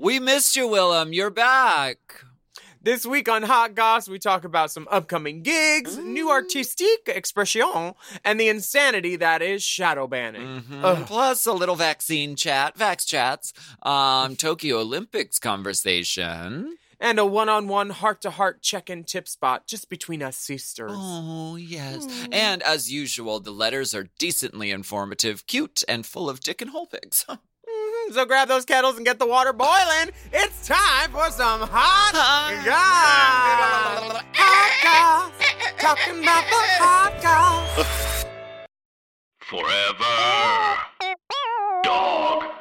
We missed you, Willam. You're back. This week on Hot Goss, we talk about some upcoming gigs, new artistique expression, and the insanity that is shadow banning. Mhm. Plus a little vaccine chat, Vax chats, um, Tokyo Olympics conversation. And a one-on-one heart-to-heart check-in tip spot just between us sisters. Oh, yes. And as usual, the letters are decently informative, cute, and full of dick and hole pigs. So grab those kettles and get the water boiling. It's time for some hot goss. Hot goss. Talking about the hot goss. Forever. Dog.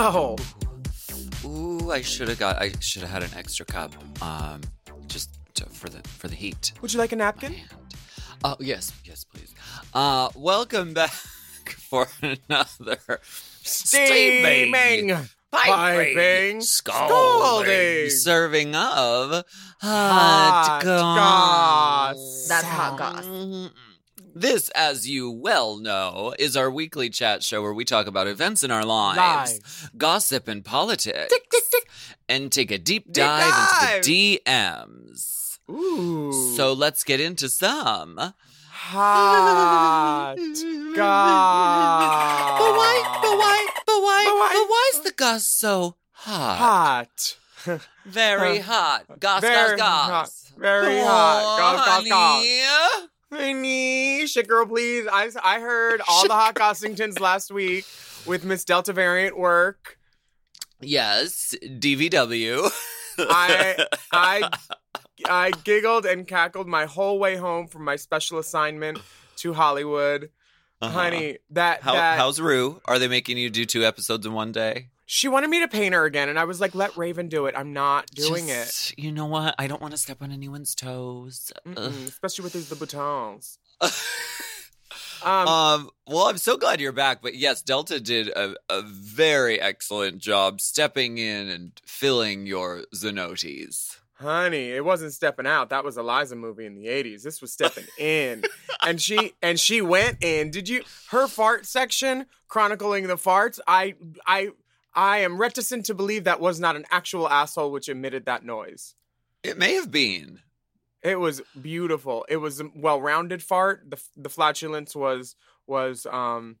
Wow. Ooh, I should have got, I should have had an extra cup, um, just to, for the, for the heat. Would you like a napkin? And, oh, yes, yes, please. Uh, welcome back for another Steaming. Piping. scalding, serving of hot, Hot goss. goss. That's hot goss. This, as you well know, is our weekly chat show where we talk about events in our lives, gossip and politics, and take a deep dive, dive. into the DMs. Ooh. So let's get into some. hot goss. But why? But why? But why? But why? But why is the goss so hot? Hot. Very hot. Goss, Very goss, hot. goss. Very hot. Goss, goss, goss. Honey. Honey, shit girl, please. I, I heard all the hot Gossingtons last week with Miss Delta variant work. Yes, DVW. I I I giggled and cackled my whole way home from my special assignment to Hollywood. Uh-huh. Honey, that How, that how's Rue? Are they making you do two episodes in one day? She wanted me to paint her again, and I was like, "Let Raven do it. I'm not doing Just- You know what? I don't want to step on anyone's toes. it, especially with these the boutons." Um, um, well, I'm so glad you're back. But yes, Delta did a, a very excellent job stepping in and filling your Zenotes. Honey, it wasn't stepping out. That was a Liza movie in the 80s. This was stepping in. and she and she went in. Did you her fart section chronicling the farts? I I I am reticent to believe that was not an actual asshole which emitted that noise. It may have been. It was beautiful. It was a well-rounded fart. The the flatulence was was um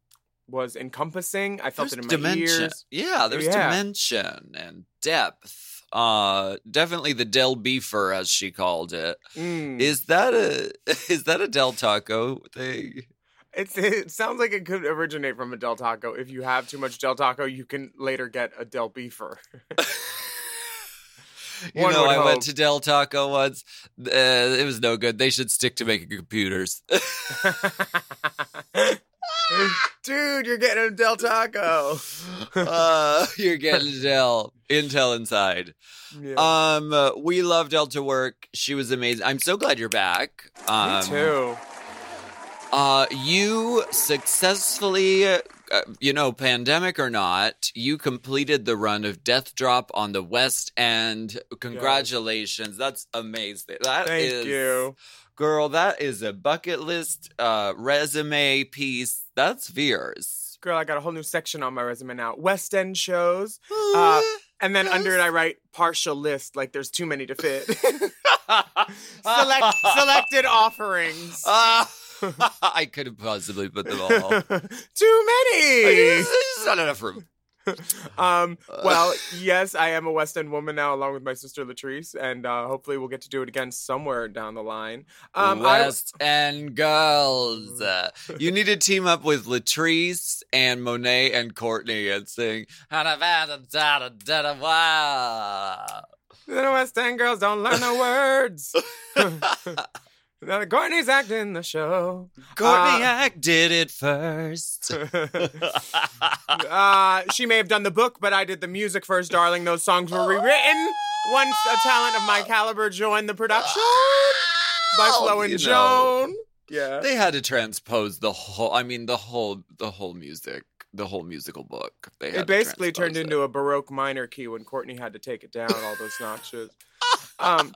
was encompassing. I felt There's it in my dimension. ears. Yeah, there's Yeah. dimension and depth. Uh, definitely the Del Beefer, as she called it. Mm. Is that a is that a Del Taco thing? It's, it sounds like it could originate from a Del Taco. If you have too much Del Taco, you can later get a Del Beefer. You One know, I went to Del Taco once. Uh, it was no good. They should stick to making computers. Dude, you're getting a Del Taco. uh, you're getting a Del Intel inside. Yeah. Um, uh, we love Delta work. She was amazing. I'm so glad you're back. Um, Me too. Uh, you successfully, uh, you know, pandemic or not, you completed the run of Death Drop on the West End. Congratulations. That's amazing. That Thank is- you. Girl, that is a bucket list uh, resume piece. That's Veers. Girl, I got a whole new section on my resume now. West End shows. Uh, and then under it, I write partial list, like there's too many to fit. Select, selected offerings. Uh, I could have possibly put them all. too many. There's not enough room. Um, well, yes, I am a West End woman now, along with my sister Latrice, and uh, hopefully we'll get to do it again somewhere down the line. Um, I- West End girls. Uh, you need to team up with Latrice and Monet and Courtney and sing. Wow. the West End girls don't learn the words. Now, Courtney's acting the show. Courtney Uh, Act did it first. uh, she may have done the book, but I did the music first, darling. Those songs were rewritten once a talent of my caliber joined the production by Flo and You know, Joan. Yeah. They had to transpose the whole. I mean, the whole, the whole music, the whole musical book. They had It basically turned transpose into a Baroque minor key when Courtney had to take it down all those notches. Um,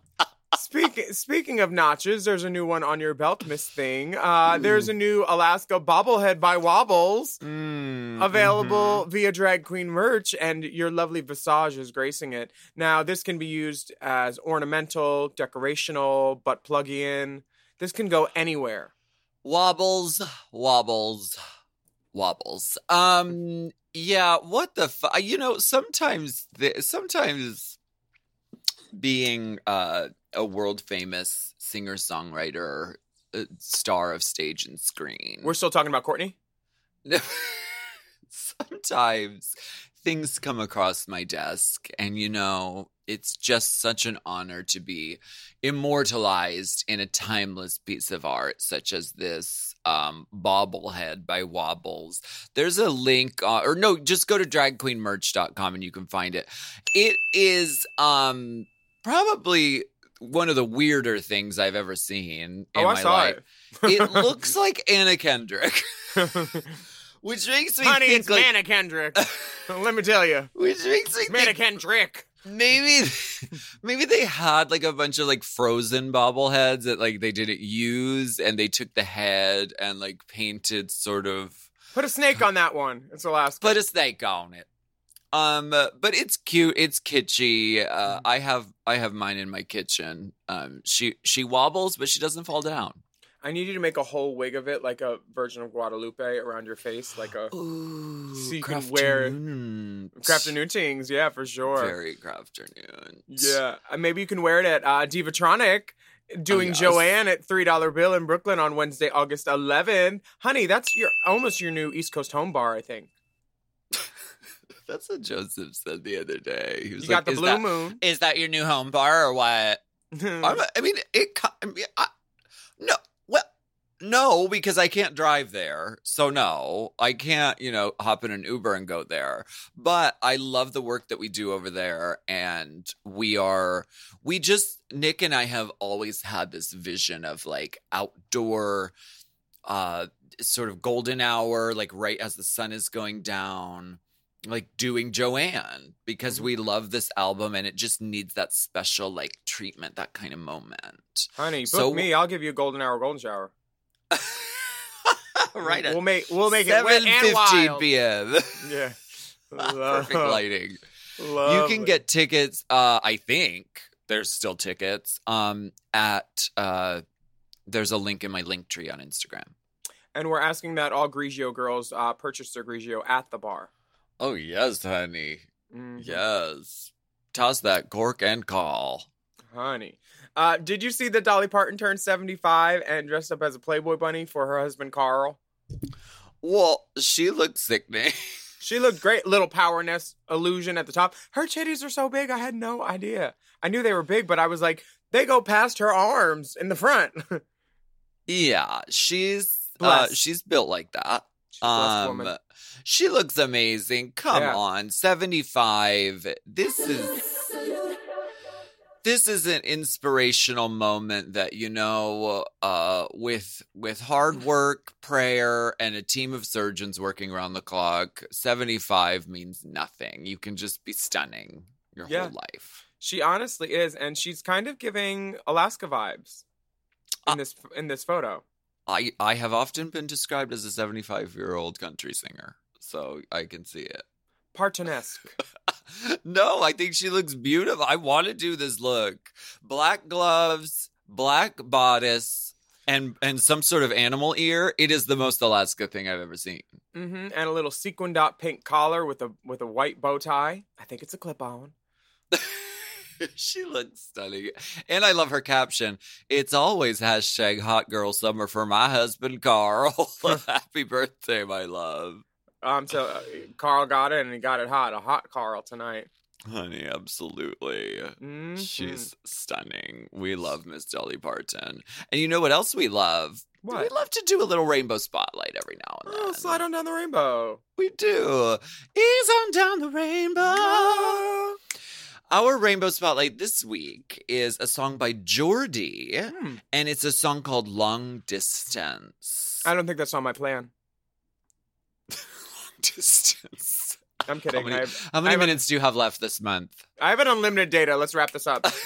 speaking speaking of notches, there's a new one on your belt, Miss Thing. Uh, there's a new Alaska bobblehead by Wobbles. Mm, Available via drag queen merch, and your lovely visage is gracing it. Now, this can be used as ornamental, decorational, butt plug in. This can go anywhere. wobbles, wobbles, wobbles. Um, yeah. What the? Fu- you know, sometimes, the, sometimes being uh, a world famous singer songwriter, uh, star of stage and screen. We're still talking about Courtney. sometimes things come across my desk and you know it's just such an honor to be immortalized in a timeless piece of art such as this um, bobblehead by wobbles there's a link uh, or no just go to dragqueenmerch.com and you can find it it is um probably one of the weirder things i've ever seen oh, in oh, I my saw life it. it looks like anna kendrick which makes me Honey, think it's like, Manna Kendrick. Let me tell you. which makes me Manna think Kendrick. maybe maybe they had like a bunch of like frozen bobbleheads that like they didn't use and they took the head and like painted sort of Put a snake on that one. It's Alaska. put a snake on it. Um, but it's cute. It's kitschy. Uh, I have I have mine in my kitchen. Um, she she wobbles, but she doesn't fall down. I need you to make a whole wig of it, like a Virgin of Guadalupe, around your face, like a Ooh, So you can wear- crafternoon. Tings. Yeah, for sure. Very crafternoon. Yeah, maybe you can wear it at uh, Divatronic. Doing yes. Joanne at three dollar bill in Brooklyn on Wednesday, August 11th. Honey, that's your almost your new East Coast home bar, I think. That's what Joseph said the other day. He was You like, got the Blue that- Moon. Is that your new home bar or what? I'm, I mean, it. I mean, I, no, well, no, because I can't drive there, so no, I can't. You know, hop in an Uber and go there. But I love the work that we do over there, and we are. We just Nick and I have always had this vision of like outdoor, uh, sort of golden hour, like right as the sun is going down. Like doing Joanne because we love this album and it just needs that special like treatment, that kind of moment. Honey, book So- me. I'll give you a golden hour, golden shower. right We'll make we'll make it wet and wild. PM. Yeah. Perfect Love- lighting. You can it. get tickets. Uh, I think there's still tickets. Um, at uh, there's a link in my link tree on Instagram. And we're asking that all Grigio girls uh, purchase their Grigio at the bar. Oh yes, honey. Mhm. Yes. Toss that cork and call. Honey. Uh, did you see that Dolly Parton turned 75 and dressed up as a Playboy bunny for her husband Carl? Well, she looks sickening. She looked great. Little power nest illusion at the top. Her titties are so big, I had no idea. I knew they were big, but I was like, they go past her arms in the front. yeah, she's uh, she's built like that. She's Um, woman. She looks amazing. Come Yeah. on, seventy five. This is this is an inspirational moment that you know, uh, with with hard work, prayer, and a team of surgeons working around the clock. Seventy five means nothing. You can just be stunning your Yeah. whole life. She honestly is, and she's kind of giving Alaska vibes in Uh, this in this photo. I I have often been described as a seventy five year old country singer. so I can see it. Partonesque. no, I think she looks beautiful. I want to do this look. Black gloves, black bodice, and and some sort of animal ear. It is the most Alaska thing I've ever seen. hmm And a little sequin dot pink collar with a with a white bow tie. I think it's a clip on. she looks stunning. And I love her caption. It's always hashtag hot girl summer for my husband, Carl. Happy birthday, my love. Um, so uh, Carl got it and he got it hot. A hot Carl tonight. Honey, absolutely. Mhm. She's stunning. We love Miss Dolly Parton. And you know what else we love? What? We love to do a little rainbow spotlight every now and then. Oh, slide on down the rainbow. We do. Ease on down the rainbow. Our rainbow spotlight this week is a song by Jordy, Hmm. and it's a song called Long Distance. I don't think that's on my plan. Long Distance. I'm kidding. How many, I, have, how many have a- minutes do you have left this month? I have an unlimited data. Let's wrap this up.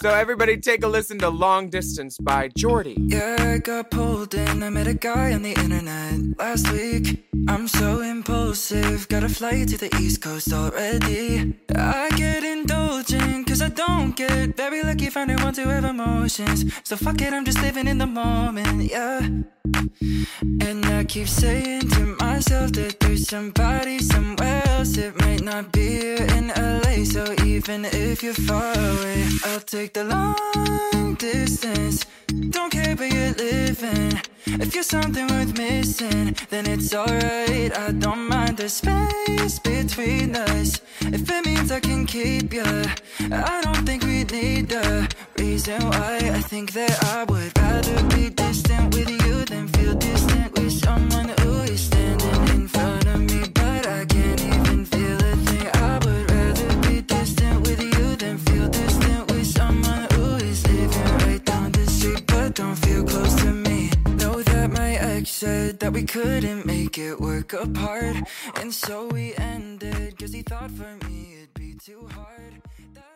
so everybody, take a listen to "Long Distance" by Jordy. Yeah, I got pulled in. I met a guy on the internet last week. I'm so impulsive. Got a flight to the East Coast already. I get indulgent, cause I don't get very lucky finding one to have emotions. So fuck it, I'm just living in the moment, yeah. And I keep saying to myself that there's somebody somewhere else. It might not be here in LA. So even if you're far away, I'll take the long distance. Don't care where you're living. If you're something worth missing, then it's alright. I don't mind the space between us. If it means I can keep you, I don't think we need a reason why. I think that I would rather be distant with you than feel distant with someone said that we couldn't make it work apart, and so we ended. Cause he thought for me it'd be too hard. That.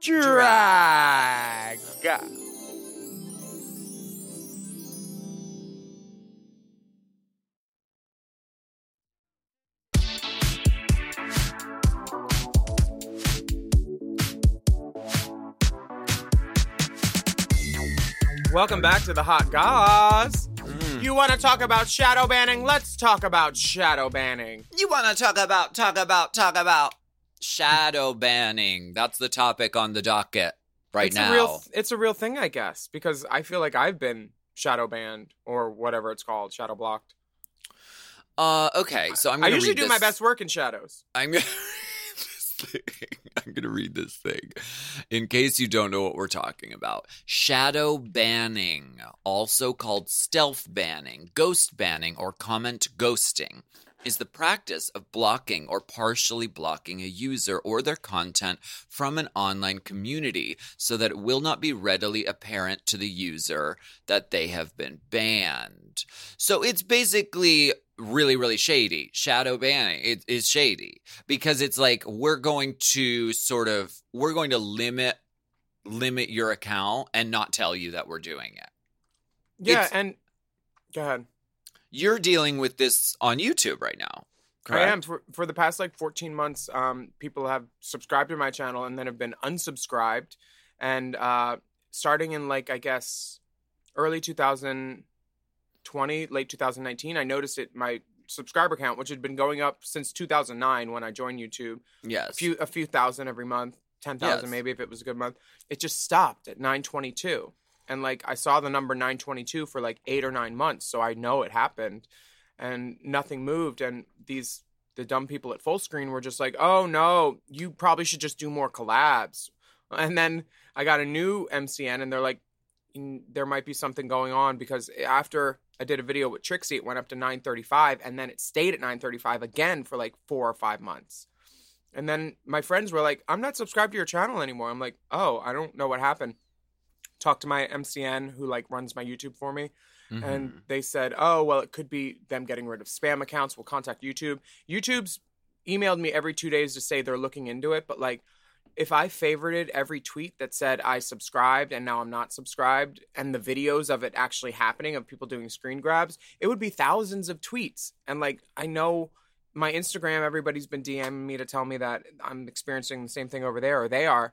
drag. Welcome back to the Hot Goss. Mm. You want to talk about shadow banning? Let's talk about shadow banning. You want to talk about, talk about, talk about shadow banning. That's the topic on the docket right it's now. A real, it's a real thing, I guess, because I feel like I've been shadow banned or whatever it's called, shadow blocked. uh, okay, so I'm I usually do this- my best work in shadows. I'm gonna read this thing. I'm gonna read this thing in case you don't know what we're talking about. Shadow banning, also called stealth banning, ghost banning, or comment ghosting, is the practice of blocking or partially blocking a user or their content from an online community so that it will not be readily apparent to the user that they have been banned. So it's basically really, really shady. Shadow banning it is shady because it's like we're going to sort of we're going to limit limit your account and not tell you that we're doing it. Yeah, It's- and go ahead. You're dealing with this on YouTube right now. Correct? I am for, for the past like 14 months. Um, people have subscribed to my channel and then have been unsubscribed, and uh, starting in like I guess early 2020, late 2019, I noticed it my subscriber count, which had been going up since 2009 when I joined YouTube, Yes. a few a few thousand every month, 10,000 Yes. maybe if it was a good month. It just stopped at 922. And like I saw the number 922 for like 8 or 9 months, so I know it happened and nothing moved and these the dumb people at full screen were just like, "Oh no, you probably should just do more collabs." And then I got a new MCN and they're like "Mm, there might be something going on because after I did a video with Trixie, it went up to 935 and then it stayed at 935 again for like 4 or 5 months. And then my friends were like, I'm not subscribed to your channel anymore. I'm like, oh, I don't know what happened. Talked to my MCN who like runs my YouTube for me. Mhm. And they said, oh, well, it could be them getting rid of spam accounts. We'll contact YouTube. YouTube's emailed me every two days to say they're looking into it. But like, if I favorited every tweet that said I subscribed and now I'm not subscribed, and the videos of it actually happening of people doing screen grabs, it would be thousands of tweets. And like, I know my Instagram, everybody's been DMing me to tell me that I'm experiencing the same thing over there, or they are.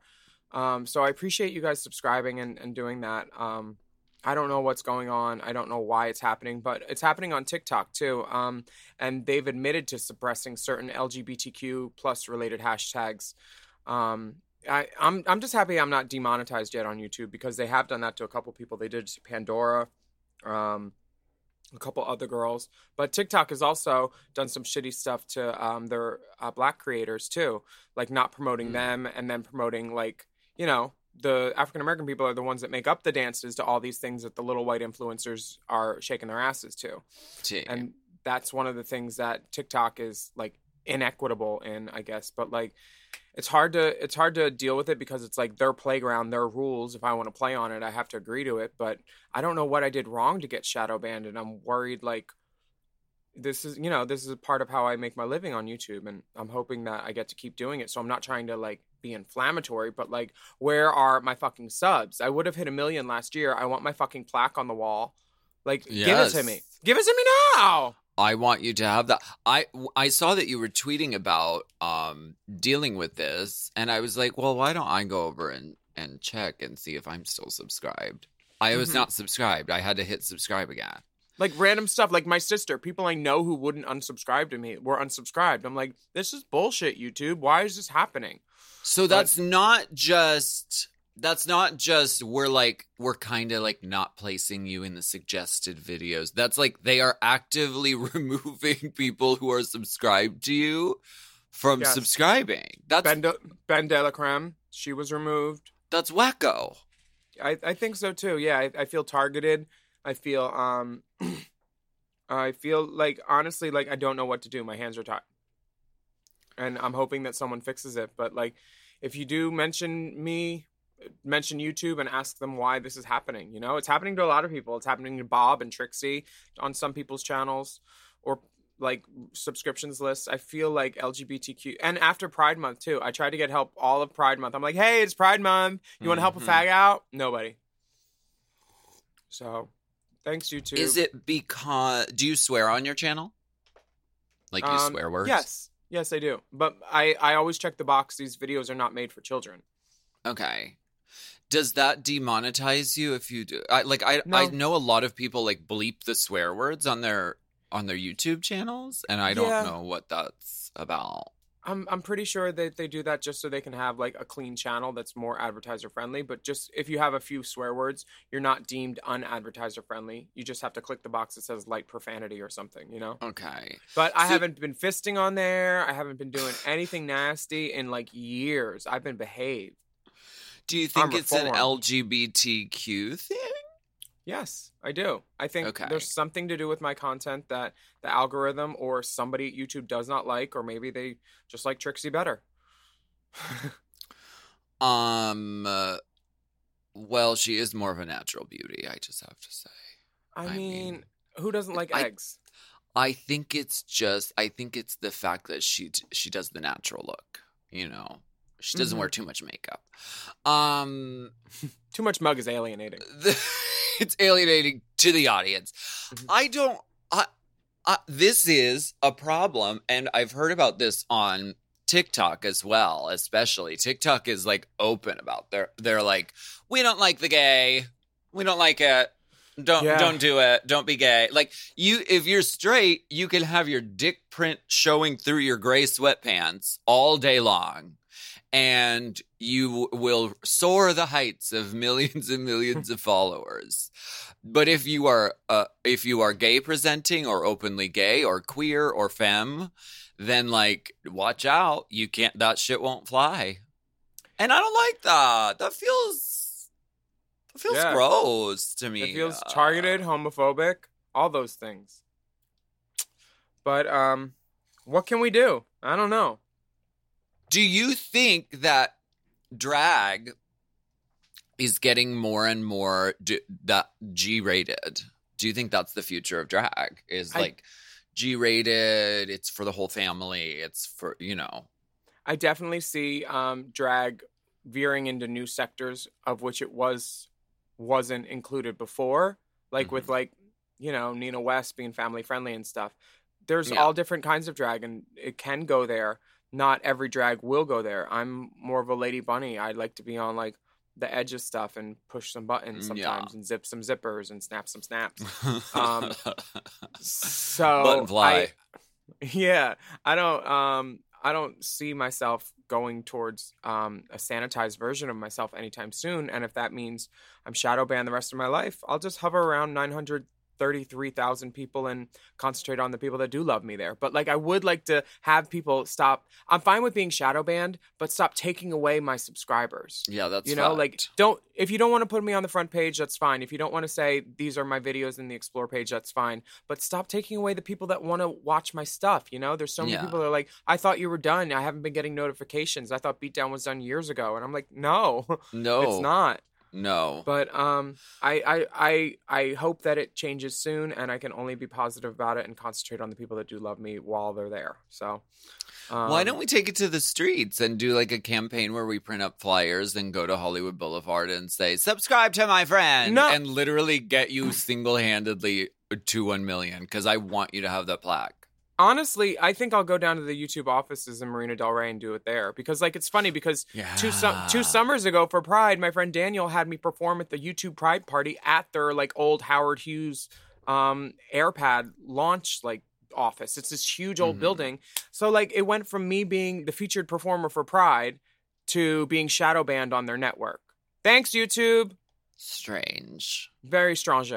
Um, so I appreciate you guys subscribing and, and doing that. Um, I don't know what's going on. I don't know why it's happening, but it's happening on TikTok too. Um, and they've admitted to suppressing certain LGBTQ plus related hashtags. Um, I, I'm I'm just happy I'm not demonetized yet on YouTube because they have done that to a couple people. They did to Pandora, um, a couple other girls, but TikTok has also done some shitty stuff to um, their uh, black creators too, like not promoting Mm. them and then promoting like you know the African American people are the ones that make up the dances to all these things that the little white influencers are shaking their asses to Gee. and that's one of the things that TikTok is like inequitable in, I guess. But like, it's hard to it's hard to deal with it because it's like their playground, their rules. If I want to play on it, I have to agree to it. But I don't know what I did wrong to get shadow banned, and I'm worried like this is you know this is a part of how I make my living on YouTube, and I'm hoping that I get to keep doing it. So I'm not trying to like be inflammatory, but like, where are my fucking subs? I would have hit a million last year. I want my fucking plaque on the wall. Like, give it to me. Give it to me now. I want you to have that. I I saw that you were tweeting about um dealing with this, and I was like, well, why don't I go over and and check and see if I'm still subscribed? I was Mhm. not subscribed. I had to hit subscribe again. Like random stuff like my sister people i know who wouldn't unsubscribe to me were unsubscribed i'm like this is bullshit youtube why is this happening So that's not just that's not just we're like we're kind of like not placing you in the suggested videos. That's like they are actively removing people who are subscribed to you from Yes. subscribing. That's ben, De- BenDeLaCreme, she was removed that's wacko. I, I think so too. Yeah, I, I feel targeted. I feel um I feel like honestly like I don't know what to do. My hands are tied. And I'm hoping that someone fixes it. But like if you do mention me, mention YouTube and ask them why this is happening. You know, it's happening to a lot of people. It's happening to Bob and Trixie on some people's channels or like subscriptions lists. I feel like LGBTQ and after Pride Month too. I tried to get help all of Pride Month. I'm like, hey, it's Pride Month. You want to help a Mhm. fag out? Nobody. So, thanks YouTube. Is it because do you swear on your channel? Like you Um, swear words? Yes, yes, I do. But I I always check the box. These videos are not made for children. Okay. Does that demonetize you if you do? I like I No. I know a lot of people like bleep the swear words on their on their YouTube channels, and I don't Yeah. know what that's about. I'm I'm pretty sure that they do that just so they can have like a clean channel that's more advertiser friendly. But just if you have a few swear words, you're not deemed unadvertiser friendly. You just have to click the box that says light profanity or something, you know. Okay. But I See- haven't been fisting on there. I haven't been doing anything nasty in like years. I've been behaved. Do you think I'm it's an. LGBTQ thing? Yes, I do. I think Okay. there's something to do with my content that the algorithm or somebody at YouTube does not like, or maybe they just like Trixie better. Um. uh, well, she is more of a natural beauty. I just have to say. I, I mean, mean, who doesn't like I- eggs? I think it's just. I think it's the fact that she she does the natural look. You know, she doesn't Mhm. wear too much makeup. Um. Too much mug is alienating. the, it's alienating to the audience. Mhm. I don't. I, I, this is a problem, and I've heard about this on TikTok as well. Especially TikTok is like open about. They're they're like, we don't like the gay. We don't like it. Don't Yeah. don't do it. Don't be gay. Like you, if you're straight, you can have your dick print showing through your gray sweatpants all day long and you will soar the heights of millions and millions of followers. But if you are uh, if you are gay presenting or openly gay or queer or femme, then like watch out, you can't that shit won't fly. And I don't like that. That feels that feels Yeah. gross to me. It feels Uh, targeted, homophobic, all those things. But um, what can we do? I don't know. Do you think that drag is getting more and more d- that G rated? Do you think that's the future of drag? Is I- like G rated? It's for the whole family. It's for you know. I definitely see um, drag veering into new sectors of which it was wasn't included before, like with like you know Nina West being family friendly and stuff. There's Yeah. all different kinds of drag, and it can go there. Not every drag will go there. I'm more of a lady bunny. I'd like to be on like the edge of stuff and push some buttons Mm, yeah. sometimes and zip some zippers and snap some snaps. Um, So Button fly. I- yeah, I don't um I don't see myself going towards um a sanitized version of myself anytime soon and if that means I'm shadow banned the rest of my life, I'll just hover around 933,000 people and concentrate on the people that do love me there. But like I would like to have people stop I'm fine with being shadow banned, but stop taking away my subscribers. Yeah, that's you know like don't if you don't want to put me on the front page that's fine. If you don't want to say these are my videos in the explore page that's fine. But stop taking away the people that want to watch my stuff you know? There's so many Yeah. people that are like i thought you were done. I haven't been getting notifications. I thought beatdown was done years ago. And i'm like no no, it's not No, but um I, I i i hope that it changes soon and i can only be positive about it and concentrate on the people that do love me while they're there so um, Why don't we take it to the streets and do like a campaign where we print up flyers and go to Hollywood Boulevard and say, subscribe to my friend? No. And literally get you single handedly to 1 million because I want you to have that plaque. Honestly, I think I'll go down to the YouTube offices in Marina Del Rey and do it there because, like, it's funny because Yeah. two sum- two summers ago for Pride, my friend Daniel had me perform at the YouTube Pride party at their like old Howard Hughes um AirPad launch like office. It's this huge old Mhm. building. So like it went from me being the featured performer for Pride to being shadow banned on their network. Thanks YouTube. Strange. Very strange.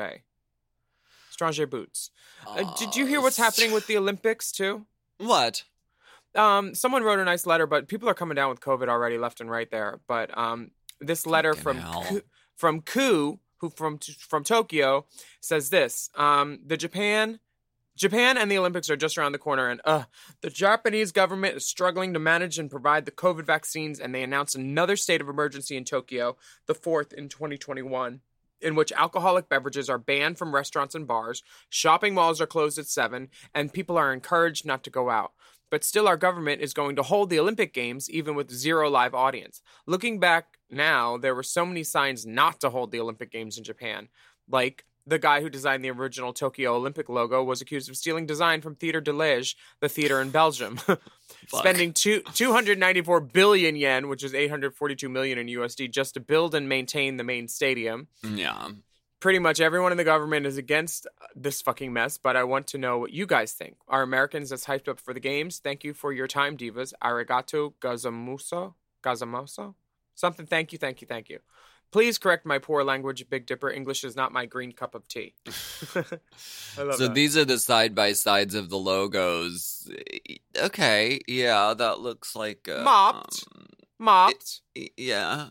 Strange boots. Uh, did you hear what's happening with the Olympics too? What? um someone wrote a nice letter but people are coming down with covid already left and right there but um this this letter Fucking from. Ku- from Ku, who from from Tokyo, says this: um, the Japan. Japan and the Olympics are just around the corner, and uh, the Japanese government is struggling to manage and provide the COVID vaccines, and they announced another state of emergency in Tokyo, the fourth in 2021, in which alcoholic beverages are banned from restaurants and bars, shopping malls are closed at 7, and people are encouraged not to go out. But still, our government is going to hold the Olympic Games even with zero live audience. Looking back now, there were so many signs not to hold the Olympic Games in Japan. Like, the guy who designed the original Tokyo Olympic logo was accused of stealing design from Theater de the theater in Belgium, spending two, 294 billion yen, which is 842 million in USD, just to build and maintain the main stadium. Yeah. Pretty much everyone in the government is against uh, this fucking mess, but I want to know what you guys think. Are Americans as hyped up for the games? Thank you for your time, divas. Arigato gazamuso? Gazamoso? Something. Thank you, thank you, thank you. Please correct my poor language, Big Dipper. English is not my green cup of tea. I love So that. these are the side by sides of the logos. Okay, yeah, that looks like uh, Mopped. um, mopped. yeah,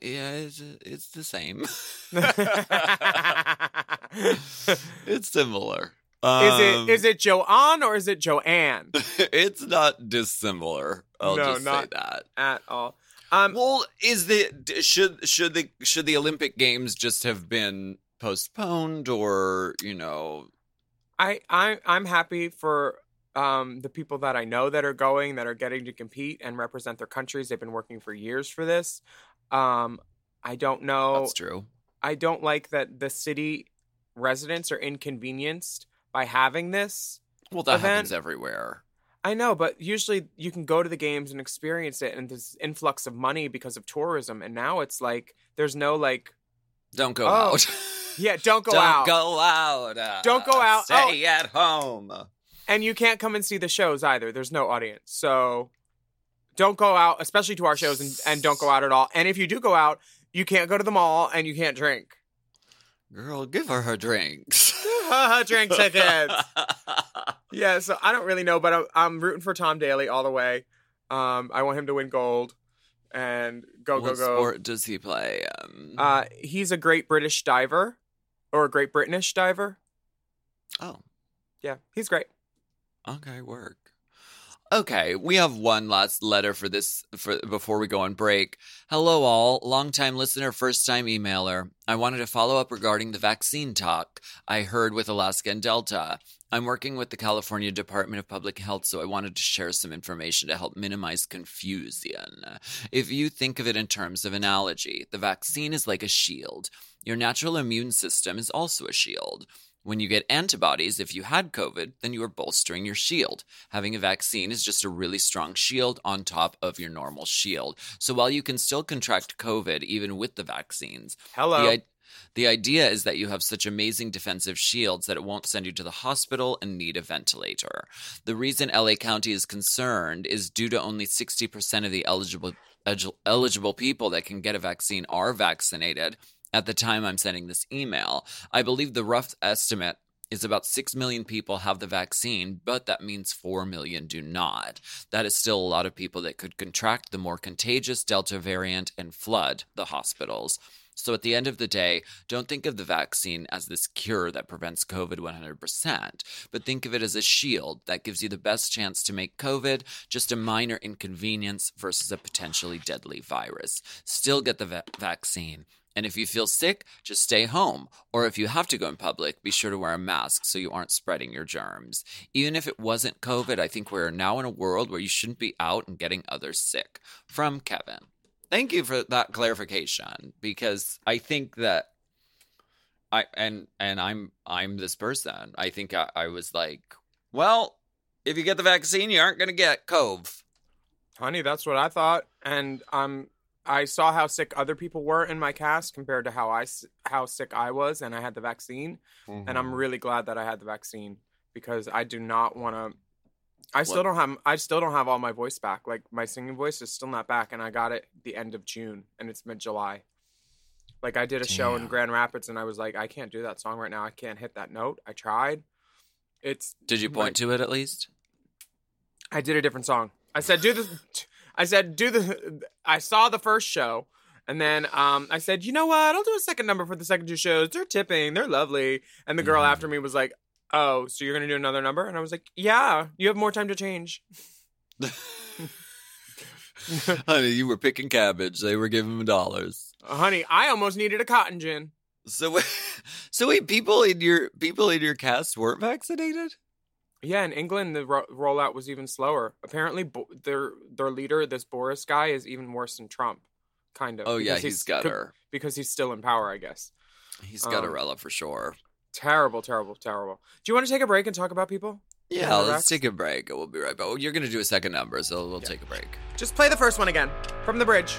yeah, it's it's the same. it's similar. is Um, it is it Joanne or is it Joanne it's not dissimilar. I'll No, just not- say that. at all? Um, Well, is the should should the should the Olympic Games just have been postponed, or you know, I I I'm happy for um the people that I know that are going that are getting to compete and represent their countries. They've been working for years for this. Um, I don't know. that's true. I don't like that the city residents are inconvenienced by having this. Well, that event- happens everywhere. I know, but usually you can go to the games and experience it, and this influx of money because of tourism. And now it's like there's no like, Don't go Oh, out. yeah, don't go out. Don't out, go out. uh, Don't go out. Oh. Stay at home. and you can't come and see the shows either. There's no audience, so don't go out, especially to our shows, and, and don't go out at all. And if you do go out, you can't go to the mall and you can't drink. Girl, give her her drink tickets. Yeah, so I don't really know, but I'm, I'm rooting for Tom Daley all the way. Um, I want him to win gold and go what go go. sport does he play? Um, Uh, he's a great British diver, or a great British diver. oh, Yeah, he's great. okay, work. Okay, we have one last letter for this for before we go on break. Hello all, longtime listener, first time emailer. I wanted to follow up regarding the vaccine talk I heard with Alaska and Delta. I'm working with the California Department of Public Health, so I wanted to share some information to help minimize confusion. If you think of it in terms of analogy, the vaccine is like a shield. Your natural immune system is also a shield. When you get antibodies, if you had COVID, then you are bolstering your shield. Having a vaccine is just a really strong shield on top of your normal shield. So while you can still contract COVID even with the vaccines, Hello. the, the idea is that you have such amazing defensive shields that it won't send you to the hospital and need a ventilator. The reason LA County is concerned is due to only 60% of the eligible eligible people that can get a vaccine are vaccinated. At the time I'm sending this email, I believe the rough estimate is about 6 million people have the vaccine, but that means 4 million do not. That is still a lot of people that could contract the more contagious Delta variant and flood the hospitals. So at the end of the day, don't think of the vaccine as this cure that prevents COVID 100%, but think of it as a shield that gives you the best chance to make COVID just a minor inconvenience versus a potentially deadly virus. Still get the va- vaccine. And if you feel sick, just stay home. Or if you have to go in public, be sure to wear a mask so you aren't spreading your germs. Even if it wasn't COVID, I think we're now in a world where you shouldn't be out and getting others sick. From Kevin. Thank you for that clarification because I think that I and and I'm I'm this person. I think I, I was like, well, if you get the vaccine, you aren't gonna get cove. Honey, that's what I thought, and um, I saw how sick other people were in my cast compared to how I how sick I was, and I had the vaccine, and Mm-hmm. I'm really glad that I had the vaccine because I do not want to. I still What- don't have I still don't have all my voice back. Like my singing voice is still not back, and I got it the end of June, and it's mid July. Like I did a show in Grand Rapids, and I was like, I can't do that song right now. I can't hit that note. I tried. It's Did you point to it at least? I did a different song. I said do the I said do the I saw the first show And then um, I said, you know what? I'll do a second number for the second two shows. They're tipping. They're lovely. And the girl Mhm. after me was like, oh, so you're going to do another number? And I was like, yeah, you have more time to change. Honey, you were picking cabbage. They were giving him dollars. Honey, I almost needed a cotton gin. So, so wait, people in your people in your cast weren't vaccinated. Yeah, in England, the ro- rollout was even slower. Apparently, bo- their their leader, this Boris guy, is even worse than Trump. Kind of. Oh yeah, he's, he's got co- her. because he's still in power, I guess. He's got um, Arella for sure. Terrible, terrible, terrible. Do you want to take a break and talk about people? Yeah, Yeah, let's take a break. We'll be right back. You're gonna do a second number, so we'll Yeah. take a break. Just play the first one again from the bridge.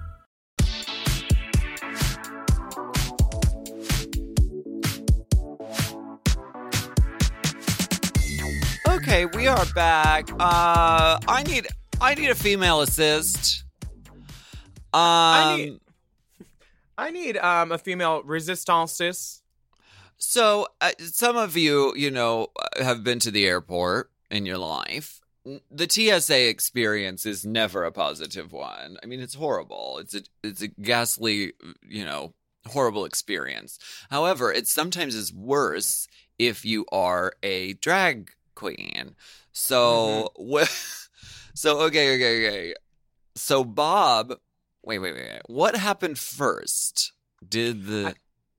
Okay, we are back. Uh, I need I need a female assist. Um, I need- I need um, a female resistances. So, uh, some of you, you know, have been to the airport in your life. The TSA experience is never a positive one. I mean, it's horrible. It's a it's a ghastly, you know, horrible experience. However, it sometimes is worse if you are a drag queen. So, mm-hmm. wh- so okay, okay, okay. So Bob, wait, wait, wait, wait. What happened first? Did the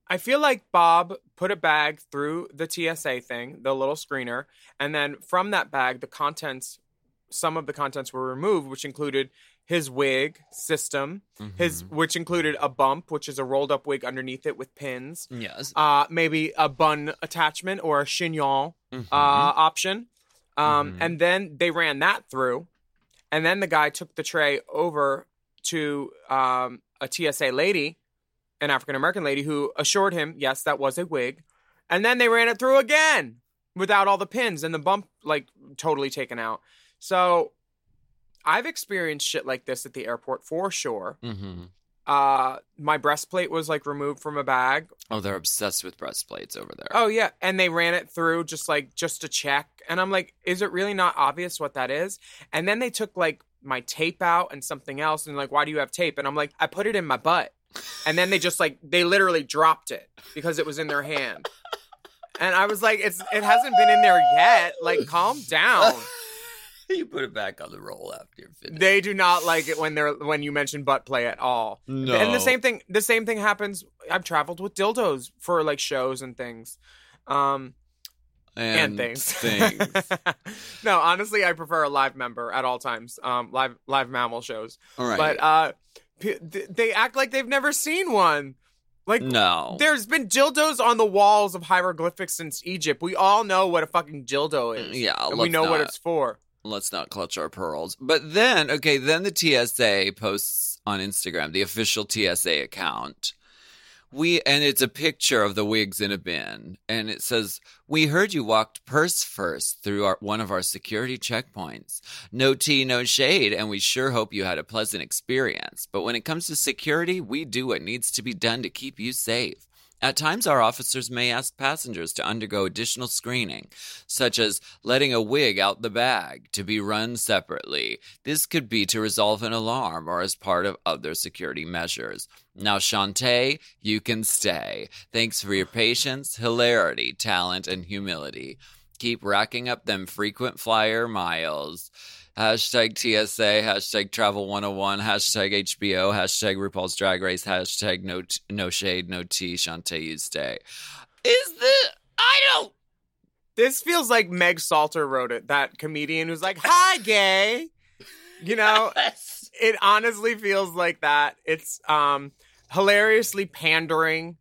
I feel like Bob put a bag through the TSA thing, the little screener, and then from that bag, the contents, some of the contents were removed, which included his wig system, his Mm-hmm. which included a bump, which is a rolled up wig underneath it with pins, yes, uh, maybe a bun attachment or a chignon Mhm. uh, option. Um, Mhm. And then they ran that through. And then the guy took the tray over to um, a TSA lady, an African American lady, who assured him, yes, that was a wig. And then they ran it through again without all the pins and the bump, like, totally taken out. So I've experienced shit like this at the airport for sure. hmm Uh, my breastplate was like removed from a bag Oh, they're obsessed with breastplates over there. Oh yeah, and they ran it through just like just to check, and I'm like, is it really not obvious what that is? And then they took like my tape out and something else, and like, why do you have tape? And I'm like, I put it in my butt, and then they just like they literally dropped it because it was in their hand, and I was like, it's it hasn't been in there yet. Like, calm down. you put it back on the roll after you're finished. They do not like it when they're when you mention butt play at all. no. And the same thing the same thing happens I've traveled with dildos for like shows and things. Um and, things. things. no, honestly, I prefer a live member at all times. Um, live live mammal shows. All right. But uh, p- they act like they've never seen one. Like no. there's been dildos on the walls of hieroglyphics since Egypt. We all know what a fucking dildo is. Yeah, and we let's know what it's for. Let's not clutch our pearls. But then, okay, then the TSA posts on Instagram, the official TSA account. We and it's a picture of the wigs in a bin, and it says, "We heard you walked purse first through our, one of our security checkpoints. No tea, no shade, and we sure hope you had a pleasant experience. But when it comes to security, we do what needs to be done to keep you safe." At times, our officers may ask passengers to undergo additional screening, such as letting a wig out the bag to be run separately. This could be to resolve an alarm or as part of other security measures. Now, Shantay, you can stay. Thanks for your patience, hilarity, talent, and humility. Keep racking up them frequent flyer miles. Hashtag TSA, hashtag Travel 101, hashtag HBO, hashtag RuPaul's Drag Race, hashtag No No Shade, No Tea, Shantay, you stay. Is this? I don't. This feels like Meg Stalter wrote it. That comedian who's like, "Hi, gay." You know, it honestly feels like that. It's um hilariously pandering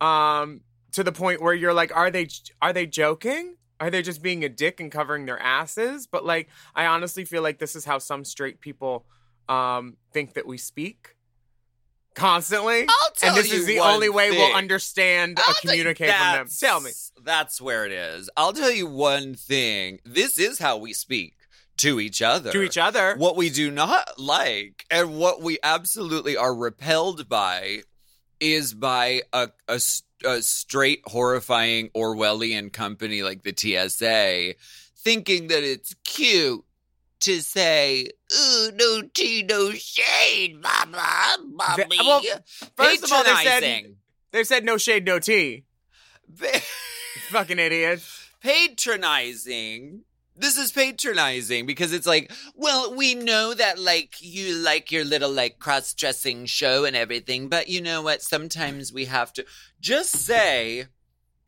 um to the point where you're like, "Are they are they joking? Are they just being a dick and covering their asses? But like, I honestly feel like this is how some straight people um, think that we speak constantly. I'll tell and this is the only way thing. we'll understand I'll or tell communicate from them. Tell me. That's where it is. I'll tell you one thing. This is how we speak to each other. To each other. What we do not like and what we absolutely are repelled by is by a, a a straight, horrifying Orwellian company like the TSA thinking that it's cute to say, ooh, no tea, no shade, mama, mommy. Well, first of all, they said- They said no shade, no tea. Fucking idiots. patronizing. This is patronizing because it's like, well, we know that like you like your little like cross dressing show and everything, but you know what? Sometimes we have to just say,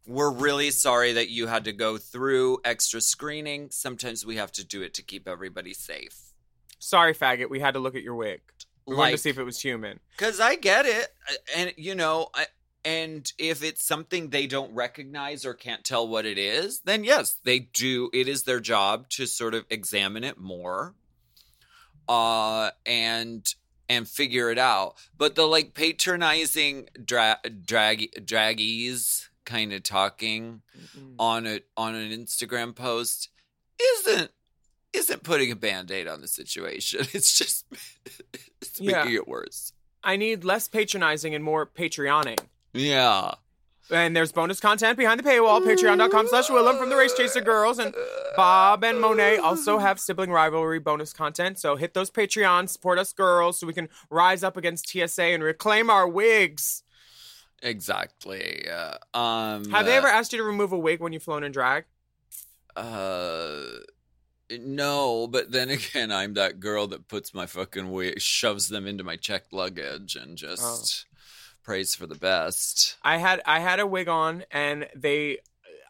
we're really sorry that you had to go through extra screening. Sometimes we have to do it to keep everybody safe. Sorry, faggot. We had to look at your wig. We wanted to see if it was human. Because I get it. Uh, and, you know, I, and if it's something they don't recognize or can't tell what it is, then yes, they do. It is their job to sort of examine it more uh, and and figure it out. But the like patronizing dra- drag draggies kind of talking on a on an Instagram post isn't isn't putting a band-aid on the situation. It's just it's Yeah. making it worse. I need less patronizing and more Patreoning. Yeah. And there's bonus content behind the paywall, patreon.com slash Willam from the Race Chaser Girls. And Bob and Monet also have sibling rivalry bonus content. So hit those Patreons, support us girls so we can rise up against TSA and reclaim our wigs. Exactly. Uh, um Have they uh, ever asked you to remove a wig when you've flown in drag? uh no, but then again, I'm that girl that puts my fucking wig, shoves them into my checked luggage, and just prays for the best. I had I had a wig on and they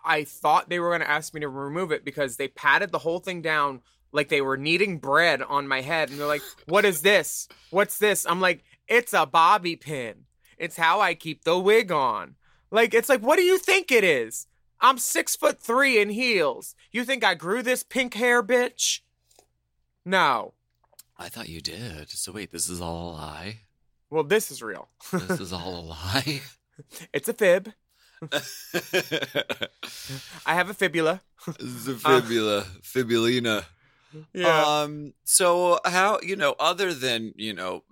I thought they were going to ask me to remove it because they patted the whole thing down like they were kneading bread on my head and they're like, "What is this? What's this?" I'm like, "It's a bobby pin. It's how I keep the wig on." Like it's like, "What do you think it is?" I'm 6 foot 3 in heels. You think I grew this pink hair, bitch? No. I thought you did. So wait, this is all a lie. Well, this is real. This is all a lie. It's a fib. I have a fibula. the fibula, fibulina. Yeah. Um. So how you know other than you know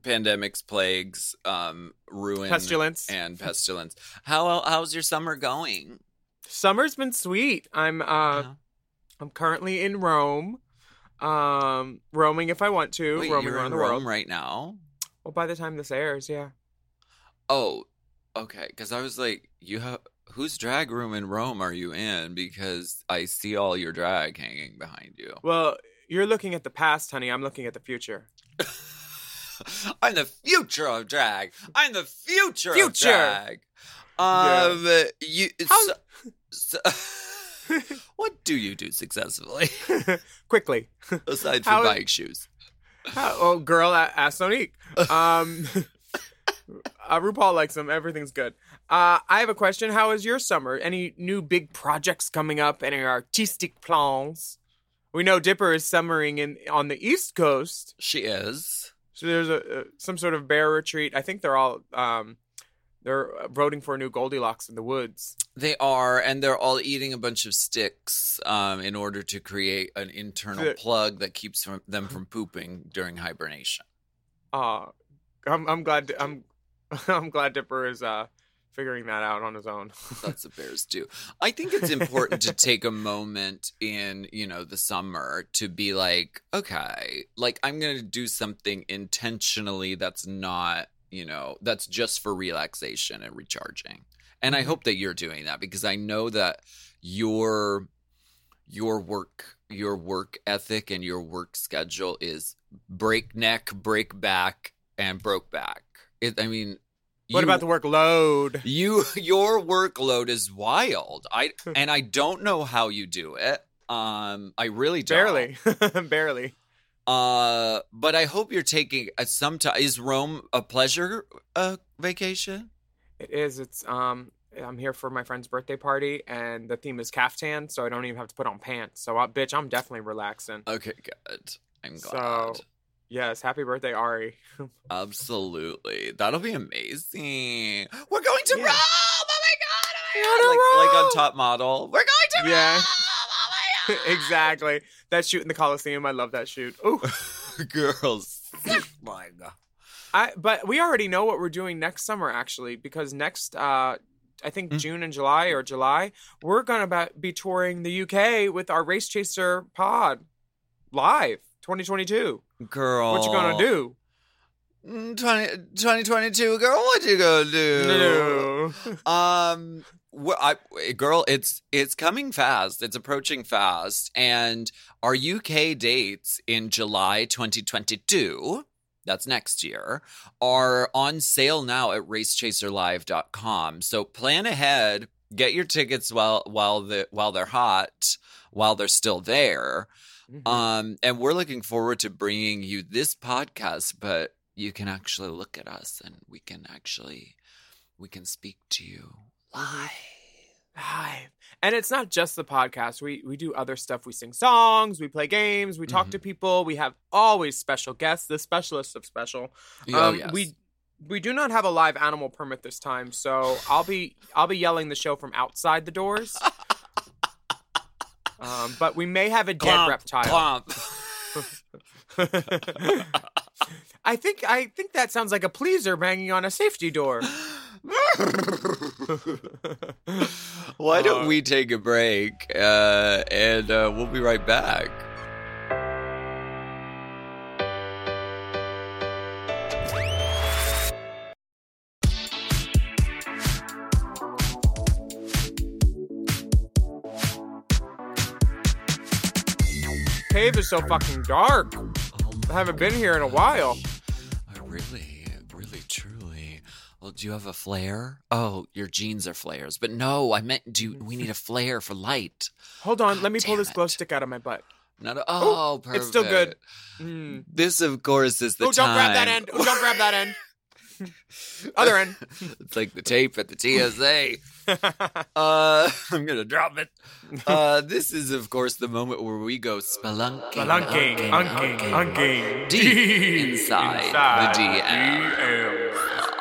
pandemics, plagues, um, ruin, Pestilence. and pestilence. How how's your summer going? Summer's been sweet. I'm uh Uh-huh. I'm currently in Rome. Um roaming if I want to, Wait, roaming you're around in the Rome world. right now. Well, by the time this airs, yeah. Oh, okay. Because I was like, you have whose drag room in Rome are you in? Because I see all your drag hanging behind you. Well, you're looking at the past, honey. I'm looking at the future. I'm the future of drag. I'm the future, Future. of drag. Um, you. How- So, so- what do you do successfully Quickly. aside from How- buying shoes? Oh, girl, a- ask Sonique. Um uh, RuPaul likes them. Everything's good. Uh, I have a question. How is your summer? Any new big projects coming up? Any artistic plans? We know Dipper is summering in on the East Coast. She is. So there's a, uh some sort of bear retreat. I think they're all um, they're voting for a new Goldilocks in the woods. They are, and they're all eating a bunch of sticks um, in order to create an internal plug that keeps from, them from pooping during hibernation. Uh, I'm I'm glad I'm I'm glad Dipper is uh figuring that out on his own. That's what bears do. I think it's important to take a moment in, you know, the summer to be like, okay, like I'm going to do something intentionally that's not, you know, that's just for relaxation and recharging. And I hope that you're doing that because I know that your your work your work ethic and your work schedule is breakneck, break back, and broke back. It, I mean, what you- about the workload? you your workload is wild. I and I don't know how you do it. Um, I really don't. Barely, barely. Uh, but I hope you're taking uh, some time. Is Rome a pleasure uh, vacation? It is. It's um. I'm here for my friend's birthday party, and the theme is caftan, so I don't even have to put on pants. So, uh, bitch, I'm definitely relaxing. Okay, good. I'm glad. So-. Yes, happy birthday, Ari. Absolutely. That'll be amazing. We're going to Yeah. Rome. Oh my god. Oh my Go god. Like, like on top model. We're going to Yeah. Rome. Oh my god. exactly. That shoot in the Coliseum, I love that shoot. Ooh. Girls. my god. I but we already know what we're doing next summer actually because next uh I think Mm. June and July or July we're gonna be touring the UK with our Race Chaser pod live 2022. Girl. What you gonna do? Mm, 20, 2022, girl. What you gonna do? No. Um, wh- I, girl, it's it's coming fast. It's approaching fast, and our UK dates in July 2022. That's next year. Are on sale now at racechaserlive.com. So plan ahead. Get your tickets while while the while they're hot, while they're still there. Mhm. Um, and we're looking forward to bringing you this podcast, but you can actually look at us and we can actually we can speak to you live. Hi. And it's not just the podcast. We we do other stuff. We sing songs, we play games, we talk to Mm-hmm. people. We have always special guests, the specialist of special. Oh, Um, yes. We we do not have a live animal permit this time, so I'll be I'll be yelling the show from outside the doors. um, but we may have a dead Clomp, reptile. clomp. I think I think that sounds like a pleaser banging on a safety door. Why don't Uh, we take a break uh, and uh, we'll be right back. Cave is so fucking dark. I haven't been here in a while. I really, really. Well, do you have a flare? Oh, your jeans are flares. But no, I meant do you, we need a flare for light. Hold on, let me pull this glow it. stick out of my butt. Not a, oh, perfect. it's still good. Mm. This, of course, is the Oh, don't grab that end. Oh, don't grab that end. Other end. it's like the tape at the TSA. Uh, I'm gonna drop it. Uh, this is, of course, the moment where we go spelunking, Spelunking, unking, unking, deep inside, the DM.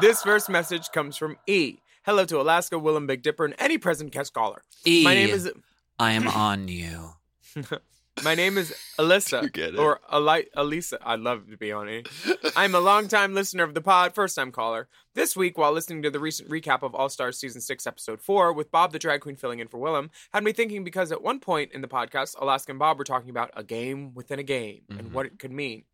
This first message comes from E. Hello to Alaska, Willam, Big Dipper, and any present guest caller. E, My name is I am on you. my name is Alyssa You get it. or Ali- Elisa. I'd love to be on it. I'm a longtime listener of the pod, first time caller. This week, while listening to the recent recap of All Stars season six, episode four, with Bob the drag queen filling in for Willam, had me thinking because at one point in the podcast, Alaska and Bob were talking about a game within a game and mm-hmm. what it could mean.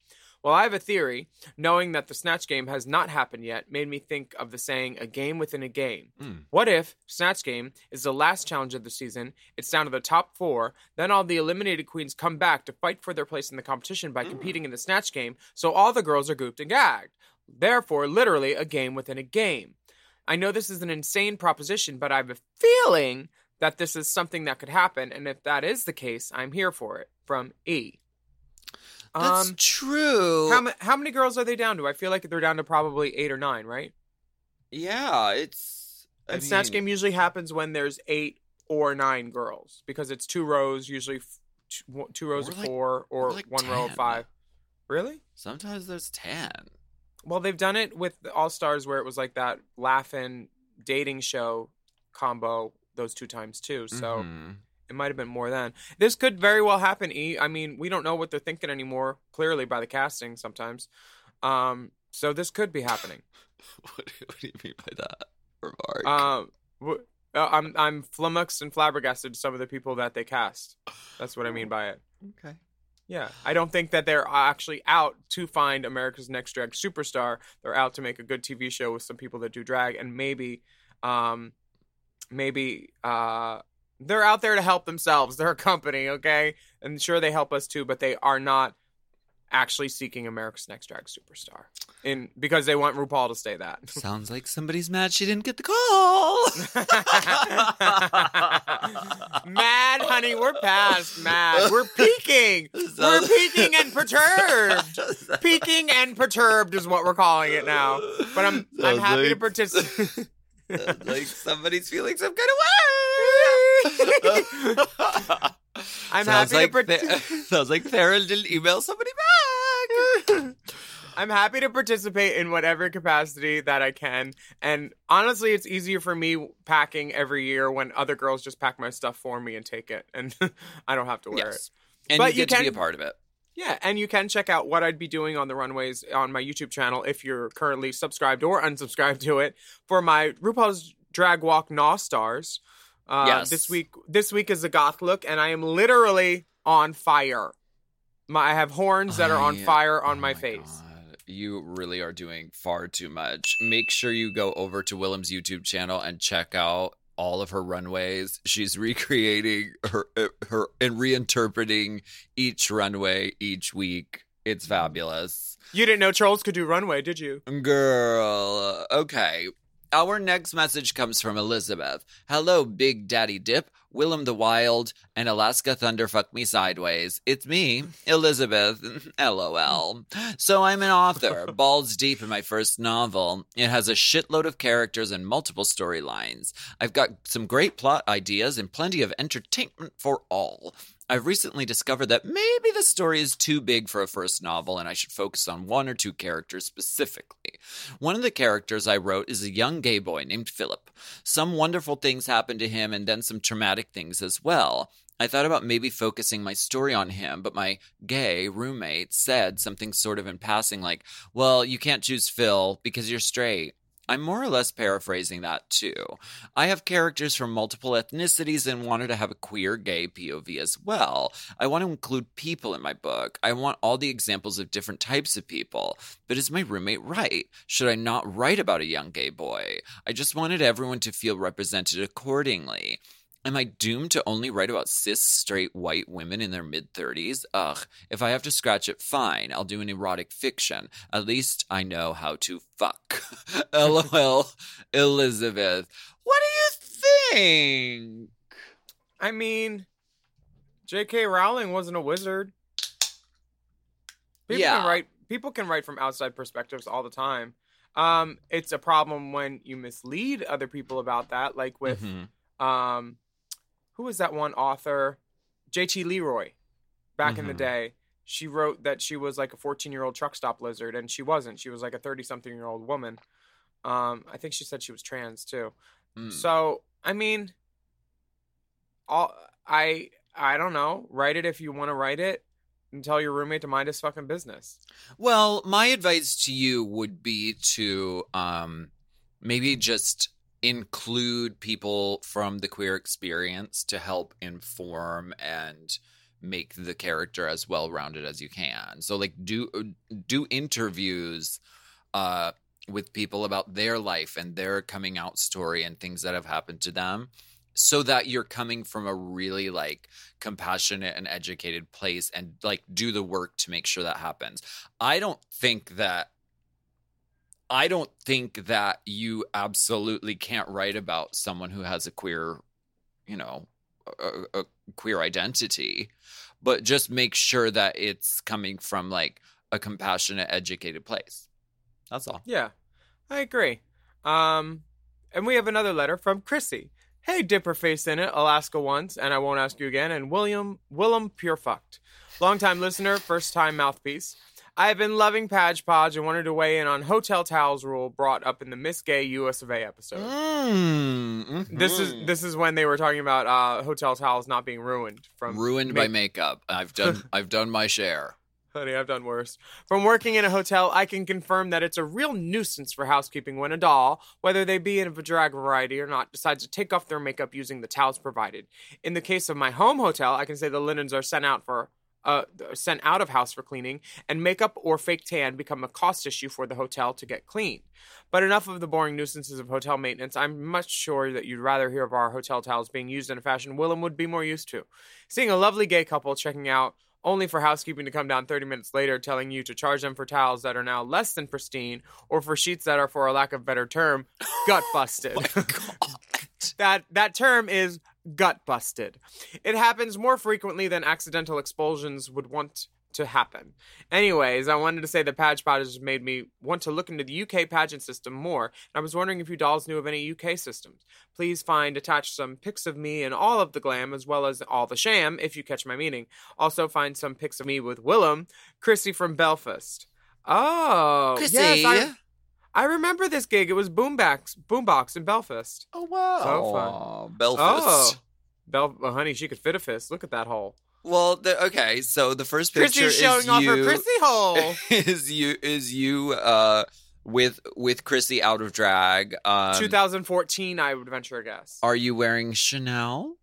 Well, I have a theory. Knowing that the Snatch game has not happened yet made me think of the saying, a game within a game. Hmm. What if Snatch Game is the last challenge of the season? It's down to the top four. Then all the eliminated queens come back to fight for their place in the competition by hmm. competing in the Snatch Game, so all the girls are gooped and gagged. Therefore, literally a game within a game. I know this is an insane proposition, but I have a feeling that this is something that could happen, and if that is the case, I'm here for it. From E. That's Um, true. how, ma- how many girls are they down to? I feel like they're down to probably eight or nine, right? yeah, it's. I And Snatch Game usually happens when there's eight or nine girls because it's two rows, usually f- two, rows of like- four or like one row of five. Really? Sometimes there's ten. Well, they've done it with All Stars where it was like that laughing dating show combo those two times too. So Mhm. It might have been more than. This could very well happen. E. I mean, we don't know what they're thinking anymore. Clearly by the casting sometimes. Um, so this could be happening. what, what do you mean by that remark? Um, wh- uh, I'm I'm flummoxed and flabbergasted to some of the people that they cast. That's what I mean by it. okay. Yeah, I don't think that they're actually out to find America's Next Drag Superstar. They're out to make a good TV show with some people that do drag, and maybe, um, maybe uh, they're out there to help themselves. They're a company, okay, and sure they help us too, but they are not actually seeking America's Next Drag Superstar, in because they want RuPaul to stay that. Sounds like somebody's mad she didn't get the call. mad, honey, we're past mad. We're peaking. We're peaking and perturbed. Peaking and perturbed is what we're calling it now. But I'm I'm happy to participate. Like somebody's feeling some kind of way. I'm sounds happy like to part- Th- sounds like Farrell didn't email somebody back. I'm happy to participate in whatever capacity that I can. And honestly, it's easier for me packing every year when other girls just pack my stuff for me and take it, and I don't have to wear it. and But you you get to be a part of it. Yeah, and you can check out what I'd be doing on the runways on my YouTube channel if you're currently subscribed or unsubscribed to it for my RuPaul's Drag Walk Naw Stars. Uh, Yes. This week, this week is a goth look, and I am literally on fire. My, I have horns that are on I- fire on oh my, face. God. You really are doing far too much. Make sure you go over to Willam's YouTube channel and check out all of her runways. She's recreating her her and reinterpreting each runway each week. It's fabulous. You didn't know trolls could do runway, did you? Girl. Okay. Our next message comes from Elizabeth. Hello, Big Daddy Dip, Willam the Wild, and Alaska Thunderfuck Me Sideways. It's me, Elizabeth. LOL. So I'm an author, balls deep in my first novel. It has a shitload of characters and multiple storylines. I've got some great plot ideas and plenty of entertainment for all. I've recently discovered that maybe the story is too big for a first novel and I should focus on one or two characters specifically. One of the characters I wrote is a young gay boy named Philip. Some wonderful things happened to him and then some traumatic things as well. I thought about maybe focusing my story on him, but my gay roommate said something sort of in passing like, Well, you can't choose Phil because you're straight. I'm more or less paraphrasing that too. I have characters from multiple ethnicities and wanted to have a queer gay POV as well. I want to include people in my book. I want all the examples of different types of people. But is my roommate right? Should I not write about a young gay boy? I just wanted everyone to feel represented accordingly. Am I doomed to only write about cis straight white women in their mid 30s? Ugh, if I have to scratch it, fine. I'll do an erotic fiction. At least I know how to fuck. LOL, Elizabeth. What do you think? I mean, J.K. Rowling wasn't a wizard. People Yeah. can write. People can write from outside perspectives all the time. Um, it's a problem when you mislead other people about that, like with Mhm. um, who was that one author? J.T. Leroy. Back in the Mhm. day, she wrote that she was like a 14 year old truck stop lizard, and she wasn't. She was like a 30 something year old woman. Um, I think she said she was trans too. Mm. So I mean, all I I don't know. Write it if you want to write it, and tell your roommate to mind his fucking business. Well, my advice to you would be to um maybe just include people from the queer experience to help inform and make the character as well rounded as you can. So like do do interviews uh with people about their life and their coming out story and things that have happened to them so that you're coming from a really like compassionate and educated place and like do the work to make sure that happens. I don't think that I don't think that you absolutely can't write about someone who has a queer, you know, a, a queer identity, but just make sure that it's coming from like a compassionate, educated place. That's all. Yeah, I agree. Um, and we have another letter from Chrissy. Hey, dipper face in it, Alaska once, and I won't ask you again. And William Willam Pure Fucked, longtime listener, first time mouthpiece. I have been loving Padge Podge and wanted to weigh in on hotel towels rule brought up in the Miss Gay US of A episode. Mm, This is this is when they were talking about uh, hotel towels not being ruined from ruined ma- by makeup. I've done I've done my share. Honey, I've done worse. From working in a hotel, I can confirm that it's a real nuisance for housekeeping when a doll, whether they be in a drag variety or not, decides to take off their makeup using the towels provided. In the case of my home hotel, I can say the linens are sent out for uh, sent out of house for cleaning, and makeup or fake tan become a cost issue for the hotel to get cleaned. But enough of the boring nuisances of hotel maintenance. I'm much sure that you'd rather hear of our hotel towels being used in a fashion Willam would be more used to. Seeing a lovely gay couple checking out only for housekeeping to come down 30 minutes later telling you to charge them for towels that are now less than pristine or for sheets that are for a lack of better term gut busted that that term is gut busted it happens more frequently than accidental expulsions would want to happen. Anyways, I wanted to say the Patch Potters made me want to look into the UK pageant system more, and I was wondering if you dolls knew of any UK systems. Please find attached some pics of me and all of the glam as well as all the sham, if you catch my meaning. Also find some pics of me with Willam, Chrissy from Belfast. Oh, Chrissy. yes, I, I remember this gig. It was Boombox, Boombox in Belfast. Oh wow. So fun. Belfast. Oh, Bel- well, honey, she could fit a fist. Look at that hole. Well, the, okay. So the first picture Chrissy's showing is off her Chrissy hole. is you is you uh with with Chrissy out of drag. Um, 2014, I would venture a guess. Are you wearing Chanel?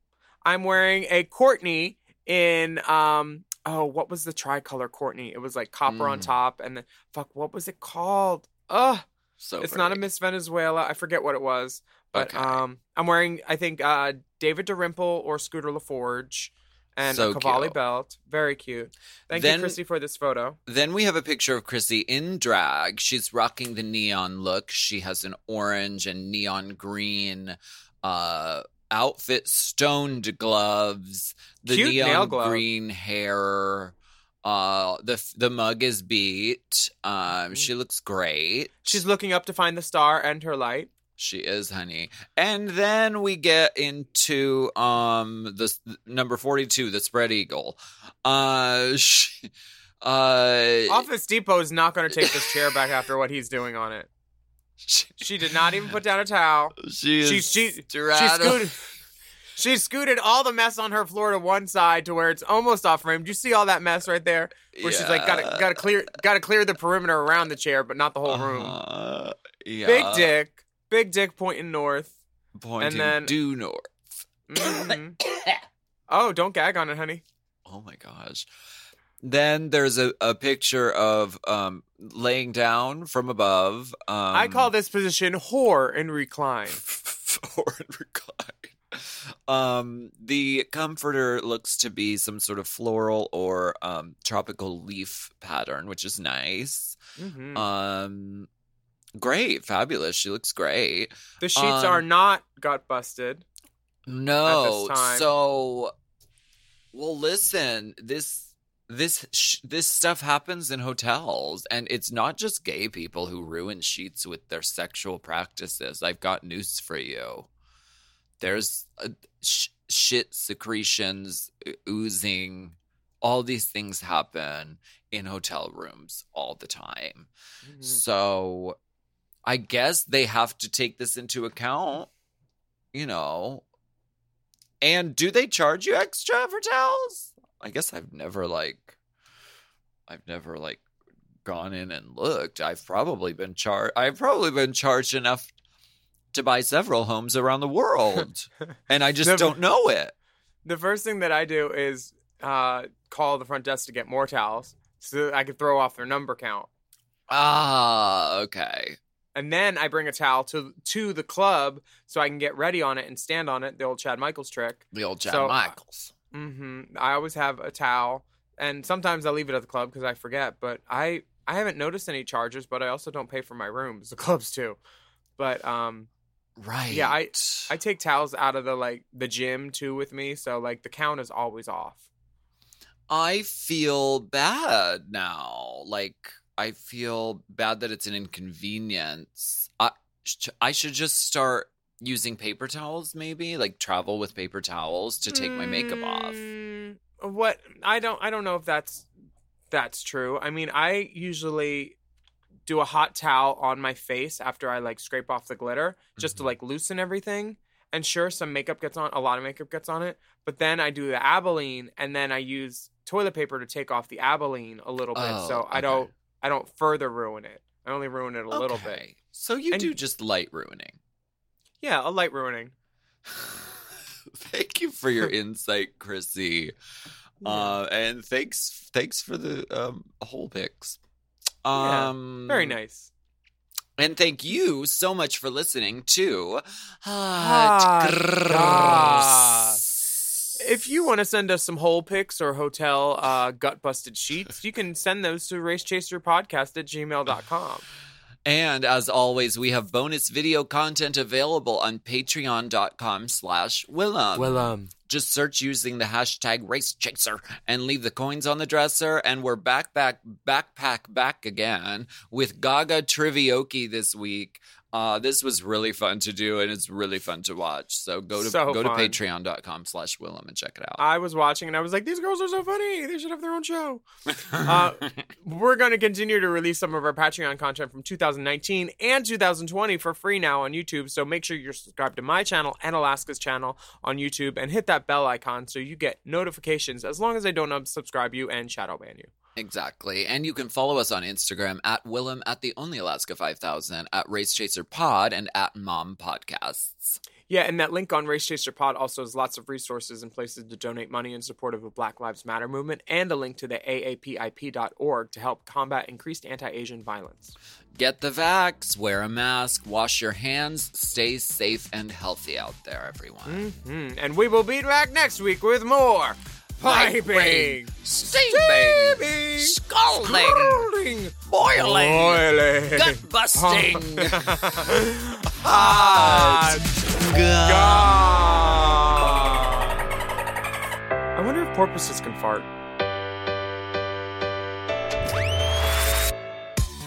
I'm wearing a Courtney in um oh what was the tricolor Courtney? It was like copper on Mm. top and then fuck what was it called? Ugh, So it's not a. Miss Venezuela. I forget what it was. But Okay. um I'm wearing I think uh David DeRimple or Scooter LaForge and So a Cavalli cute. belt. Very cute. Thank Then- you, Chrissy, for this photo. Then we have a picture of Chrissy in drag. She's rocking the neon look. She has an orange and neon green uh outfit, stoned gloves, the Cute neon green hair. Uh the the mug is beat. Um she looks great. She's looking up to find the star and her light. She is, honey. And then we get into um the number 42, the spread eagle. Uh she, uh Office Depot is not going to take this chair back after what he's doing on it. she, She did not even put down a towel. she is She she she scooted. She scooted all the mess on her floor to one side to where it's almost off frame. Do you see all that mess right there? Where she's like, gotta gotta clear gotta clear the perimeter around the chair, but not the whole room. Uh, yeah. Big dick, big dick pointing north. pointing then- due north. Mhm. oh, don't gag on it, honey. Oh my gosh. Then there's a, a picture of um laying down from above. Um I call this position whore and recline. whore in recline. Um, the comforter looks to be some sort of floral or um, tropical leaf pattern, which is nice. Mhm. Um, great, fabulous. She looks great. the sheets um, are not gut busted. No, so well, listen. This this sh- this stuff happens in hotels, and it's not just gay people who ruin sheets with their sexual practices. I've got news for you. There's uh sh- shit secretions oozing. All these things happen in hotel rooms all the time. Mhm. So I guess they have to take this into account, you know. And do they charge you extra for towels? I guess I've never like I've never like gone in and looked. I've probably been charged I've probably been charged enough to buy several homes around the world. and I just Never- don't know it. The first thing that I do is uh, call the front desk to get more towels so that I can throw off their number count. Ah, okay. And then I bring a towel to to the club so I can get ready on it and stand on it, the old Chad Michaels trick. The old Chad So, uh, Michaels. hmm I always have a towel, and sometimes I leave it at the club because I forget. But I I haven't noticed any charges, but I also don't pay for my rooms. The clubs too. But um, Right. yeah, I I take towels out of the like the gym too with me, so like the count is always off. I feel bad now. Like I feel bad that it's an inconvenience. I I should just start using paper towels maybe, like travel with paper towels to take my makeup off. Mm, What I don't I don't know if that's that's true. I mean, I usually do a hot towel on my face after I like scrape off the glitter just to Mhm. like loosen everything. And sure, some makeup gets on, a lot of makeup gets on it. But then I do the Albolene, and then I use toilet paper to take off the Albolene a little bit, Oh, so I don't I don't further ruin it. I only ruin it a little bit. So you And- do just light ruining. Yeah, a light ruining. Thank you for your insight, Chrissy. Uh, and thanks, thanks for the um, whole picks. Yeah, Um, Very nice. And thank you so much for listening to Hot Hot If you want to send us some hole pics or hotel uh, gut busted sheets, you can send those to racechaserpodcast at gmail.com. And as always, we have bonus video content available on patreon.com slash Willam. Willam. Just search using the hashtag race chaser and leave the coins on the dresser. And we're back, back, backpack back again with Gaga Trivioki this week. Uh, this was really fun to do and it's really fun to watch. So go to So go to fun. patreon.com slash Willam and check it out. I was watching and I was like, these girls are so funny. They should have their own show. uh, we're going to continue to release some of our Patreon content from 2019 and 2020 for free now on YouTube. So make sure you're subscribed to my channel and Alaska's channel on YouTube and hit that bell icon so you get notifications as long as I don't unsubscribe you and shadow ban you. Exactly. And you can follow us on Instagram at Willam at the Only Alaska 5000, at Race Chaser Pod, and at Mom Podcasts. Yeah, and that link on Race Chaser Pod also has lots of resources and places to donate money in support of the Black Lives Matter movement and a link to the AAPIP.org to help combat increased anti Asian violence. Get the vax, wear a mask, wash your hands, stay safe and healthy out there, everyone. Hmm, And we will be back next week with more piping, steaming, steaming, scalding, scalding, boiling, boiling, gut busting, hot, God. I wonder if porpoises can fart.